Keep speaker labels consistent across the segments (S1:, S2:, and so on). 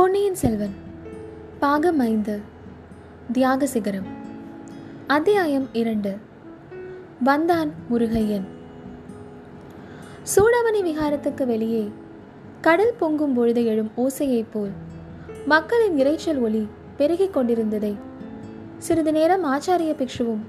S1: பொன்னியின் செல்வன் பாகம் ஐந்து தியாக சிகரம் அத்தியாயம் இரண்டு வந்தான் முருகையன். சூடாமணி விகாரத்துக்கு வெளியே கடல் பொங்கும் பொழுது எழும் ஓசையைப் போல் மக்களின் இரைச்சல் ஒளி பெருகிக் கொண்டிருந்ததை சிறிது நேரம் ஆச்சாரிய பிக்ஷுவும்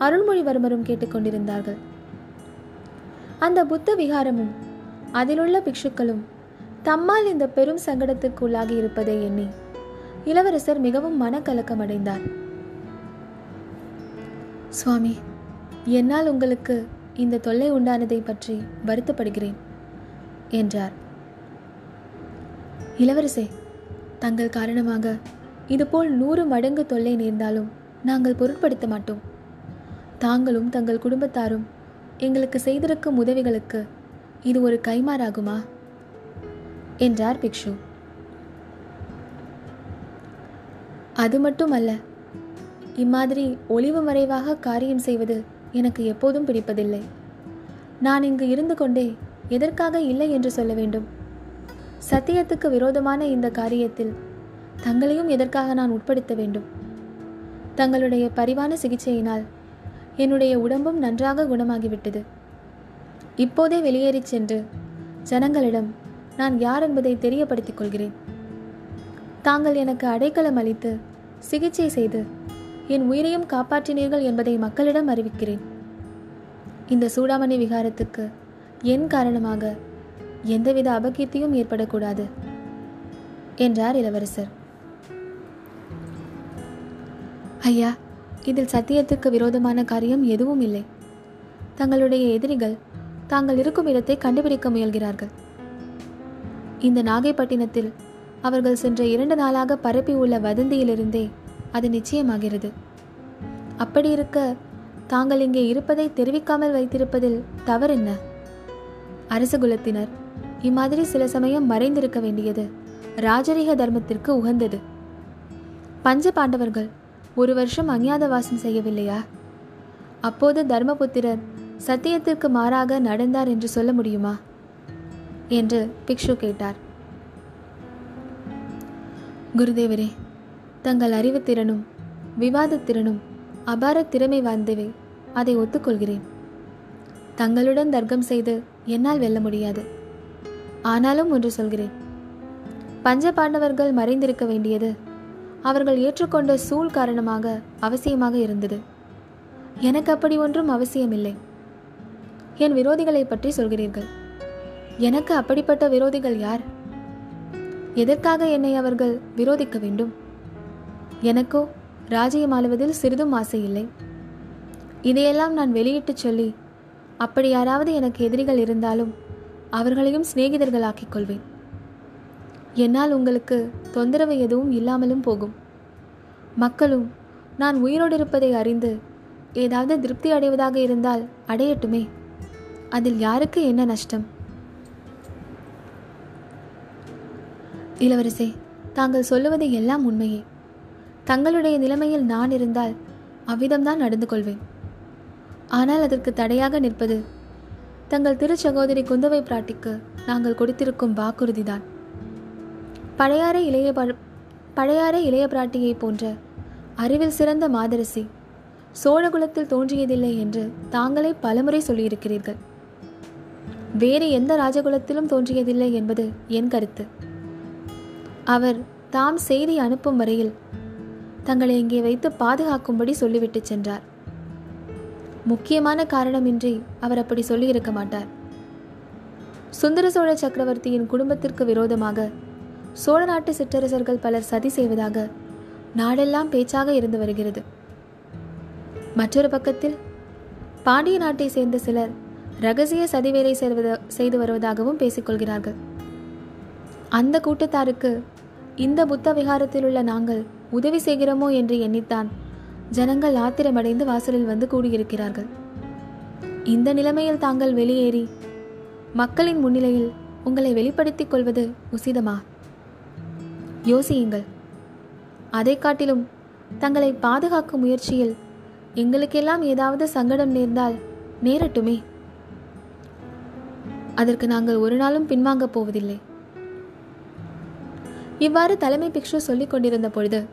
S1: அருள்மொழிவர்மரும் கேட்டுக்கொண்டிருந்தார்கள் அந்த புத்த விகாரமும் அதிலுள்ள பிக்ஷுக்களும் தம்மால் இந்த பெரும் சங்கடத்துக்கு உள்ளாகி இருப்பதை எண்ணி இளவரசர் மிகவும் மனக்கலக்கமடைந்தார். சுவாமி என்னால் உங்களுக்கு இந்த தொல்லை உண்டானதை பற்றி வருத்தப்படுகிறேன் என்றார். இளவரசே தங்கள் காரணமாக இதுபோல் நூறு மடங்கு தொல்லை நேர்ந்தாலும் நாங்கள் பொருட்படுத்த மாட்டோம். தாங்களும் தங்கள் குடும்பத்தாரும் எங்களுக்கு செய்திருக்கும் உதவிகளுக்கு இது ஒரு கைமாறாகுமா என்றார் பிக்ஷு. அது மட்டுமல்ல இம்மாதிரி ஒளிவு மறைவாக காரியம் செய்வது எனக்கு எப்போதும் பிடிப்பதில்லை. நான் இங்கு இருந்து கொண்டே எதற்காக இல்லை என்று சொல்ல வேண்டும்? சத்தியத்துக்கு விரோதமான இந்த காரியத்தில் தங்களையும் எதற்காக நான் உட்படுத்த வேண்டும்? தங்களுடைய பரிவான சிகிச்சையினால் என்னுடைய உடம்பும் நன்றாக குணமாகிவிட்டது. இப்போதே வெளியேறிச் சென்று ஜனங்களிடம் நான் யார் என்பதை தெரியப்படுத்திக் கொள்கிறேன். தாங்கள் எனக்கு அடைக்கலம் அளித்து சிகிச்சை செய்து என் உயிரையும் காப்பாற்றினீர்கள் என்பதை மக்களிடம் அறிவிக்கிறேன். இந்த சூடாமணி விகாரத்துக்கு என் காரணமாக எந்தவித அபகீர்த்தியும் ஏற்படக்கூடாது என்றார் இளவரசர். ஐயா இதில் சத்தியத்துக்கு விரோதமான காரியம் எதுவும் இல்லை. தங்களுடைய எதிரிகள் தாங்கள் இருக்கும் இடத்தை கண்டுபிடிக்க முயல்கிறார்கள். இந்த நாகைப்பட்டினத்தில் அவர்கள் சென்ற இரண்டு நாளாக பரப்பி உள்ள வதந்தியிலிருந்தே அது நிச்சயமாகிறது. அப்படி இருக்க தாங்கள் இங்கே இருப்பதை தெரிவிக்காமல் வைத்திருப்பதில் தவறென்ன என்ன? அரசகுலத்தினர் இம்மாதிரி சில சமயம் மறைந்திருக்க வேண்டியது ராஜரீக தர்மத்திற்கு உகந்தது. பஞ்ச பாண்டவர்கள் ஒரு வருஷம் அஞ்ஞாத வாசம் செய்யவில்லையா? அப்போது தர்மபுத்திரர் சத்தியத்திற்கு மாறாக நடந்தார் என்று சொல்ல முடியுமா? என்று பிக்ஷு கேட்டார். குருதேவரே தங்கள் அறிவுத்திறனும் விவாதத்திறனும் அபார திறமை வாய்ந்தவை. அதை ஒத்துக்கொள்கிறேன். தங்களுடன் தர்க்கம் செய்து என்னால் வெல்ல முடியாது. ஆனாலும் ஒன்று சொல்கிறேன். பஞ்ச பாண்டவர்கள் மறைந்திருக்க வேண்டியது அவர்கள் ஏற்றுக்கொண்ட சூழ் காரணமாக அவசியமாக இருந்தது. எனக்கு அப்படி ஒன்றும் அவசியமில்லை. என் விரோதிகளை பற்றி சொல்கிறீர்கள். எனக்கு அப்படிப்பட்ட விரோதிகள் யார்? எதற்காக என்னை அவர்கள் விரோதிக்க வேண்டும்? எனக்கோ ராஜ்யம் ஆளுவதில் சிறிதும் ஆசை இல்லை. இதையெல்லாம் நான் வெளியிட்டு சொல்லி அப்படி யாராவது எனக்கு எதிரிகள் இருந்தாலும் அவர்களையும் சிநேகிதர்களாக்கிக் கொள்வேன். என்னால் உங்களுக்கு தொந்தரவு எதுவும் இல்லாமலும் போகும். மக்களும் நான் உயிரோடு இருப்பதை அறிந்து ஏதாவது திருப்தி அடைவதாக இருந்தால் அடையட்டுமே. அதில் யாருக்கு என்ன நஷ்டம்? இளவரசே தாங்கள் சொல்லுவது எல்லாம் உண்மையே. தங்களுடைய நிலைமையில் நான் இருந்தால் அவ்விதம்தான் நடந்து கொள்வேன். ஆனால் அதற்கு தடையாக நிற்பது தங்கள் திருச்சகோதரி குந்தவை பிராட்டிக்கு நாங்கள் கொடுத்திருக்கும் வாக்குறுதிதான். பழையாறை இளைய பழையாறை இளைய பிராட்டியை போன்ற அறிவில் சிறந்த மாதரசி சோழகுலத்தில் தோன்றியதில்லை என்று தாங்களே பலமுறை சொல்லியிருக்கிறீர்கள். வேறு எந்த ராஜகுலத்திலும் தோன்றியதில்லை என்பது என் கருத்து. அவர் தாம் செய்தி அனுப்பும் வரையில் தங்களை இங்கே வைத்து பாதுகாக்கும்படி சொல்லிவிட்டு சென்றார். முக்கியமான காரணமின்றி அவர் அப்படி சொல்லியிருக்க மாட்டார். சுந்தர சோழ சக்கரவர்த்தியின் குடும்பத்திற்கு விரோதமாக சோழ நாட்டு சிற்றரசர்கள் பலர் சதி செய்வதாக நாடெல்லாம் பேச்சாக இருந்து வருகிறது. மற்றொரு பக்கத்தில் பாண்டிய நாட்டை சேர்ந்த சிலர் ரகசிய சதிவேலை செய்து வருவதாகவும் பேசிக்கொள்கிறார்கள் அந்த கூட்டத்தாருக்கு இந்த புத்த விகாரத்தில் உள்ள நாங்கள் உதவி செய்கிறோமோ என்று எண்ணித்தான் ஜனங்கள் ஆத்திரமடைந்து வாசலில் வந்து கூடியிருக்கிறார்கள். இந்த நிலைமையில் தாங்கள் வெளியேறி மக்களின் முன்னிலையில் உங்களை வெளிப்படுத்திக் கொள்வது உசிதமா? யோசியுங்கள். அதை காட்டிலும் தங்களை பாதுகாக்கும் முயற்சியில் எங்களுக்கெல்லாம் ஏதாவது சங்கடம் நேர்ந்தால் நேரட்டுமே. அதற்கு நாங்கள் ஒரு நாளும் பின்வாங்கப் போவதில்லை. இவ்வாறு தலைமை பிக்ஷு சொல்லிக் கொண்டிருந்த பொழுது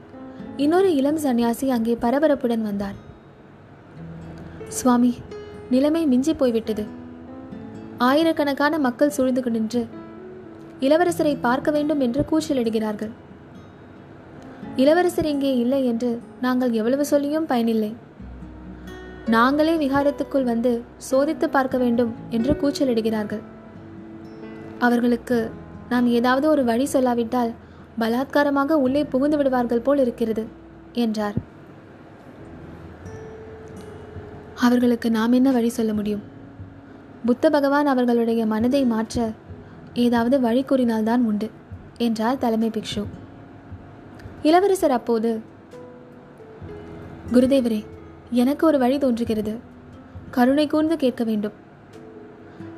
S1: இன்னொரு இளம் சன்னியாசி அங்கே பரபரப்புடன் வந்தார் சுவாமி நிலைமை மிஞ்சி போய்விட்டது. ஆயிரக்கணக்கான மக்கள் சூழ்ந்து நின்று இளவரசரை பார்க்க வேண்டும் என்று கூச்சலிடுகிறார்கள். இளவரசர் இங்கே இல்லை என்று நாங்கள் எவ்வளவு சொல்லியும் பயனில்லை. நாங்களே விகாரத்துக்குள் வந்து சோதித்து பார்க்க வேண்டும் என்று கூச்சலிடுகிறார்கள். அவர்களுக்கு நாம் ஏதாவது ஒரு வழி சொல்லாவிட்டால் பலாத்காரமாக உள்ளே புகுந்து விடுவார்கள் போல் இருக்கிறது என்றார். அவர்களுக்கு நாம் என்ன வழி சொல்ல முடியும்? புத்த பகவான் அவர்களுடைய மனதை மாற்ற ஏதாவது வழி கூறினால்தான் உண்டு என்றார் தலைமை பிக்ஷு. இளவரசர் அப்போது குருதேவரே எனக்கு ஒரு வழி தோன்றுகிறது. கருணை கூர்ந்து கேட்க வேண்டும்.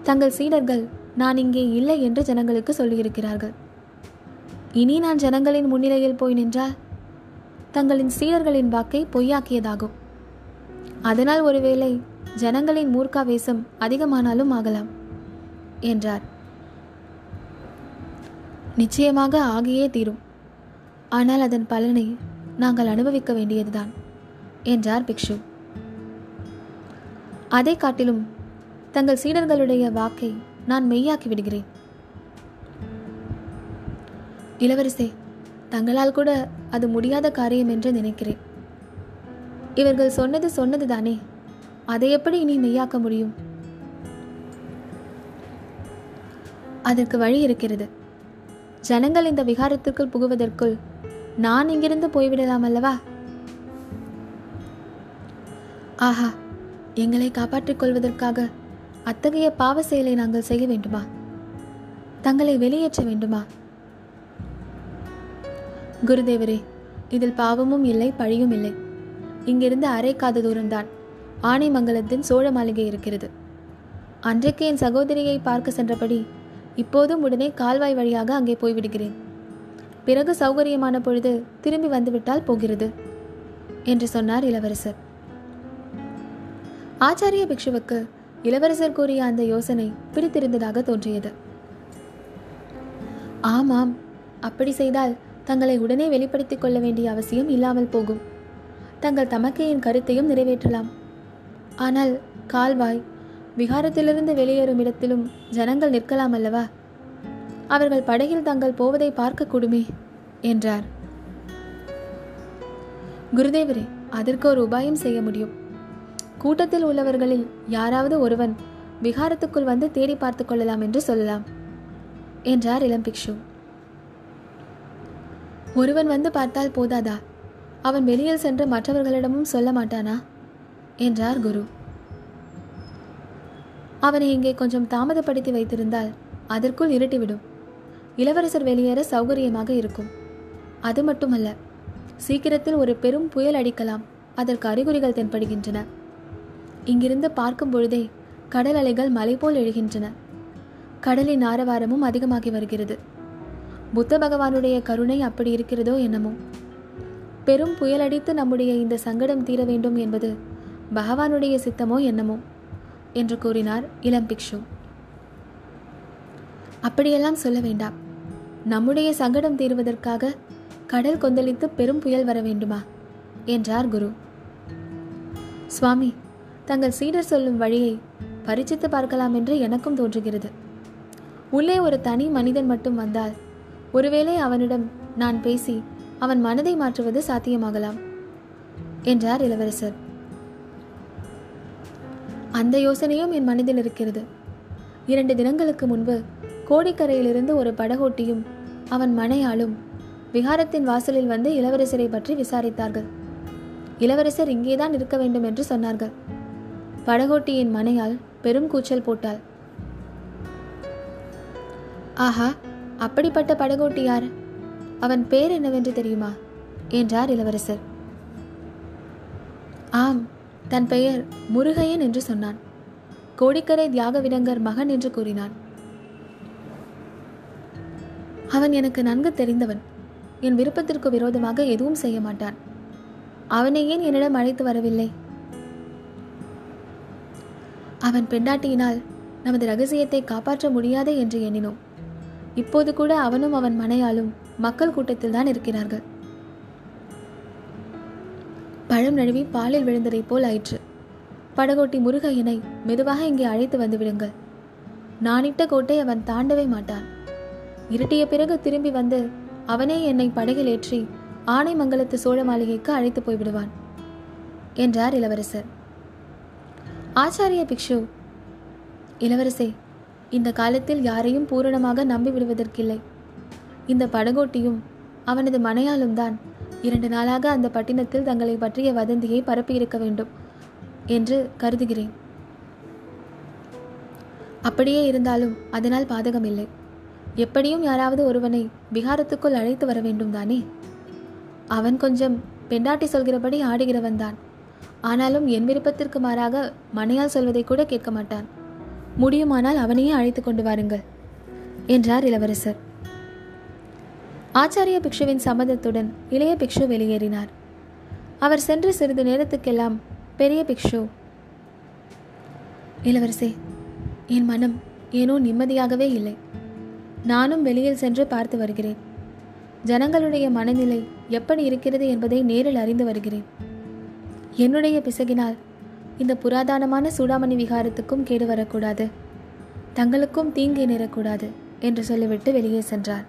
S1: தங்கள் சீடர்கள் நான் இங்கே இல்லை என்று ஜனங்களுக்கு சொல்லியிருக்கிறார்கள். இனி நான் ஜனங்களின் முன்னிலையில் போய் நின்றால் தங்களின் சீடர்களின் வாக்கை பொய்யாக்கியதாகும். அதனால் ஒருவேளை ஜனங்களின் மூர்க்காவேசம் அதிகமானாலும் ஆகலாம் என்றார். நிச்சயமாக ஆகியே தீரும். ஆனால் அதன் பலனை நாங்கள் அனுபவிக்க வேண்டியதுதான் என்றார் பிக்ஷு. அதை காட்டிலும் தங்கள் சீடர்களுடைய வாக்கை நான் மெய்யாக்கி விடுகிறேன். இளவரசே தங்களால் கூட அது முடியாத காரியம் என்று நினைக்கிறேன். இவர்கள் சொன்னது சொன்னது தானே அதை எப்படி இனி மெய்யாக்க முடியும்? அதற்கு வழி இருக்கிறது. ஜனங்கள் இந்த விகாரத்திற்குள் புகுவதற்குள் நான் இங்கிருந்து போய்விடலாம் அல்லவா? ஆஹா எங்களை காப்பாற்றிக் கொள்வதற்காக அத்தகைய பாவ செயலை நாங்கள் செய்ய வேண்டுமா? தங்களை வெளியேற்ற வேண்டுமா? குருதேவரே இதில் பாவமும் இல்லை பழியும் இல்லை. இங்கிருந்து அரைக்காத தூரம்தான். ஆனைமங்கலத்தின் சோழ மாளிகை இருக்கிறது. அன்றைக்கு என் சகோதரியை பார்க்க சென்றபடி இப்போதும் உடனே கால்வாய் வழியாக அங்கே போய்விடுகிறேன். பிறகு சௌகரியமான பொழுது திரும்பி வந்துவிட்டால் போகிறது என்று சொன்னார் இளவரசர். ஆச்சாரிய பிக்ஷுவுக்கு இளவரசர் கூறிய அந்த யோசனை பிடித்திருந்ததாக தோன்றியது. ஆமாம் அப்படி செய்தால் தங்களை உடனே வெளிப்படுத்திக் கொள்ள வேண்டிய அவசியம் இல்லாமல் போகும். தங்கள் தமக்கையின் கருத்தையும் நிறைவேற்றலாம். ஆனால் கால்வாய் விகாரத்திலிருந்து வெளியேறும் இடத்திலும் ஜனங்கள் நிற்கலாம் அல்லவா? அவர்கள் படகில் தங்கள் போவதை பார்க்கக்கூடுமே என்றார். குருதேவரே அதற்கு ஒரு உபாயம் செய்ய முடியும். கூட்டத்தில் உள்ளவர்களில் யாராவது ஒருவன் விகாரத்துக்குள் வந்து தேடி பார்த்துக் கொள்ளலாம் என்று சொல்லலாம் என்றார் இளம் பிக்ஷு ஒருவன் வந்து பார்த்தால் போதாதா? அவன் வெளியில் சென்று மற்றவர்களிடமும் சொல்ல மாட்டானா? என்றார் குரு. அவனை இங்கே கொஞ்சம் தாமதப்படுத்தி வைத்திருந்தால் அதற்குள் இருட்டிவிடும். இளவரசர் வெளியேற சௌகரியமாக இருக்கும். அது மட்டுமல்ல சீக்கிரத்தில் ஒரு பெரும் புயல் அடிக்கலாம். அதற்கு அறிகுறிகள் தென்படுகின்றன. இங்கிருந்து பார்க்கும் பொழுதே கடல் அலைகள் மலை போல் எழுகின்றன. கடலின் ஆரவாரமும் அதிகமாகி வருகிறது. புத்த பகவானுடைய கருணை அப்படி இருக்கிறதோ என்னமோ? பெரும் புயலடித்து நம்முடைய இந்த சங்கடம் தீர வேண்டும் என்பது பகவானுடைய சித்தமோ என்னமோ? என்று கூறினார் இளம் பிக்ஷு. அப்படியெல்லாம் சொல்ல வேண்டாம். நம்முடைய சங்கடம் தீர்வதற்காக கடல் கொந்தளித்து பெரும் புயல் வர வேண்டுமா? என்றார் குரு. சுவாமி தங்கள் சீடர் சொல்லும் வழியை பரிச்சித்து பார்க்கலாம் என்று எனக்கும் தோன்றுகிறது. உள்ளே ஒரு தனி மனிதன் மட்டும் வந்தால் ஒருவேளை அவனிடம் நான் பேசி அவன் மனதை மாற்றுவது சாத்தியமாகலாம் என்றார் இளவரசர். அந்த யோசனையும் என் மனதில் இருக்கிறது. இரண்டு தினங்களுக்கு முன்பு கோடிக்கரையிலிருந்து ஒரு படகோட்டியும் அவன் மனையாளும் விகாரத்தின் வாசலில் வந்து இளவரசரை பற்றி விசாரித்தார்கள். இளவரசர் இங்கேதான் இருக்க வேண்டும் என்று சொன்னார்கள். படகோட்டியின் மனையால் பெரும் கூச்சல் போட்டாள். ஆஹா அப்படிப்பட்ட படகோட்டி யார்? அவன் பேர் என்னவென்று தெரியுமா? என்றார் இளவரசர். ஆம் தன் பெயர் முருகையன் என்று சொன்னான். கோடிக்கரை தியாக விடங்கர் மகன் என்று கூறினான். அவன் எனக்கு நன்கு தெரிந்தவன். என் விருப்பத்திற்கு விரோதமாக எதுவும் செய்ய மாட்டான். அவனை ஏன் என்னிடம் அழைத்து வரவில்லை? அவன் பெண்டாட்டியினால் நமது ரகசியத்தை காப்பாற்ற முடியாதே என்று எண்ணினோம். இப்போது கூட அவனும் அவன் மனையாலும் மக்கள் கூட்டத்தில் தான் இருக்கிறார்கள். பழம் நழுவி பாலில் விழுந்ததைப் போல் ஆயிற்று. படகோட்டி முருகையனை மெதுவாக இங்கே அழைத்து வந்து விடுங்கள். நானிட்ட கோட்டை அவன் தாண்டவே மாட்டான். இருட்டிய பிறகு திரும்பி வந்து அவனே என்னை படகில் ஏற்றி ஆனைமங்கலத்து சோழ மாளிகைக்கு அழைத்து போய்விடுவான் என்றார் இளவரசர். ஆச்சாரிய பிக்ஷு இளவரசே இந்த காலத்தில் யாரையும் பூரணமாக நம்பி விடுவதற்கில்லை. இந்த படகோட்டியும் அவனது மனையாலும் தான். இரண்டு நாளாக அந்த பட்டினத்தில் தங்களை பற்றிய வதந்தியை பரப்பியிருக்க வேண்டும் என்று கருதுகிறேன். அப்படியே இருந்தாலும் அதனால் பாதகமில்லை. எப்படியும் யாராவது ஒருவனை விகாரத்துக்குள் அழைத்து வர வேண்டும் தானே? அவன் கொஞ்சம் பெண்டாட்டி சொல்கிறபடி ஆடுகிறவன் தான். ஆனாலும் என் விருப்பத்திற்கு மாறாக மனையால் சொல்வதை கூட கேட்க மாட்டான். முடியுமானால் அவனையே அழைத்து கொண்டு வாருங்கள் என்றார் இளவரசர். ஆச்சாரிய பிக்ஷுவின் சம்மதத்துடன் இளைய பிக்ஷு வெளியேறினார். அவர் சென்று சிறிது நேரத்துக்கெல்லாம் பெரிய பிக்ஷு இளவரசே என் மனம் ஏனோ நிம்மதியாகவே இல்லை. நானும் வெளியில் சென்று பார்த்து வருகிறேன். ஜனங்களுடைய மனநிலை எப்படி இருக்கிறது என்பதை நேரில் அறிந்து வருகிறேன். என்னுடைய பிசகினால் இந்த புராதனமான சூடாமணி விகாரத்துக்கும் கேடு வரக்கூடாது. தங்களுக்கும் தீங்கு நேரக்கூடாது என்று சொல்லிவிட்டு வெளியே சென்றார்.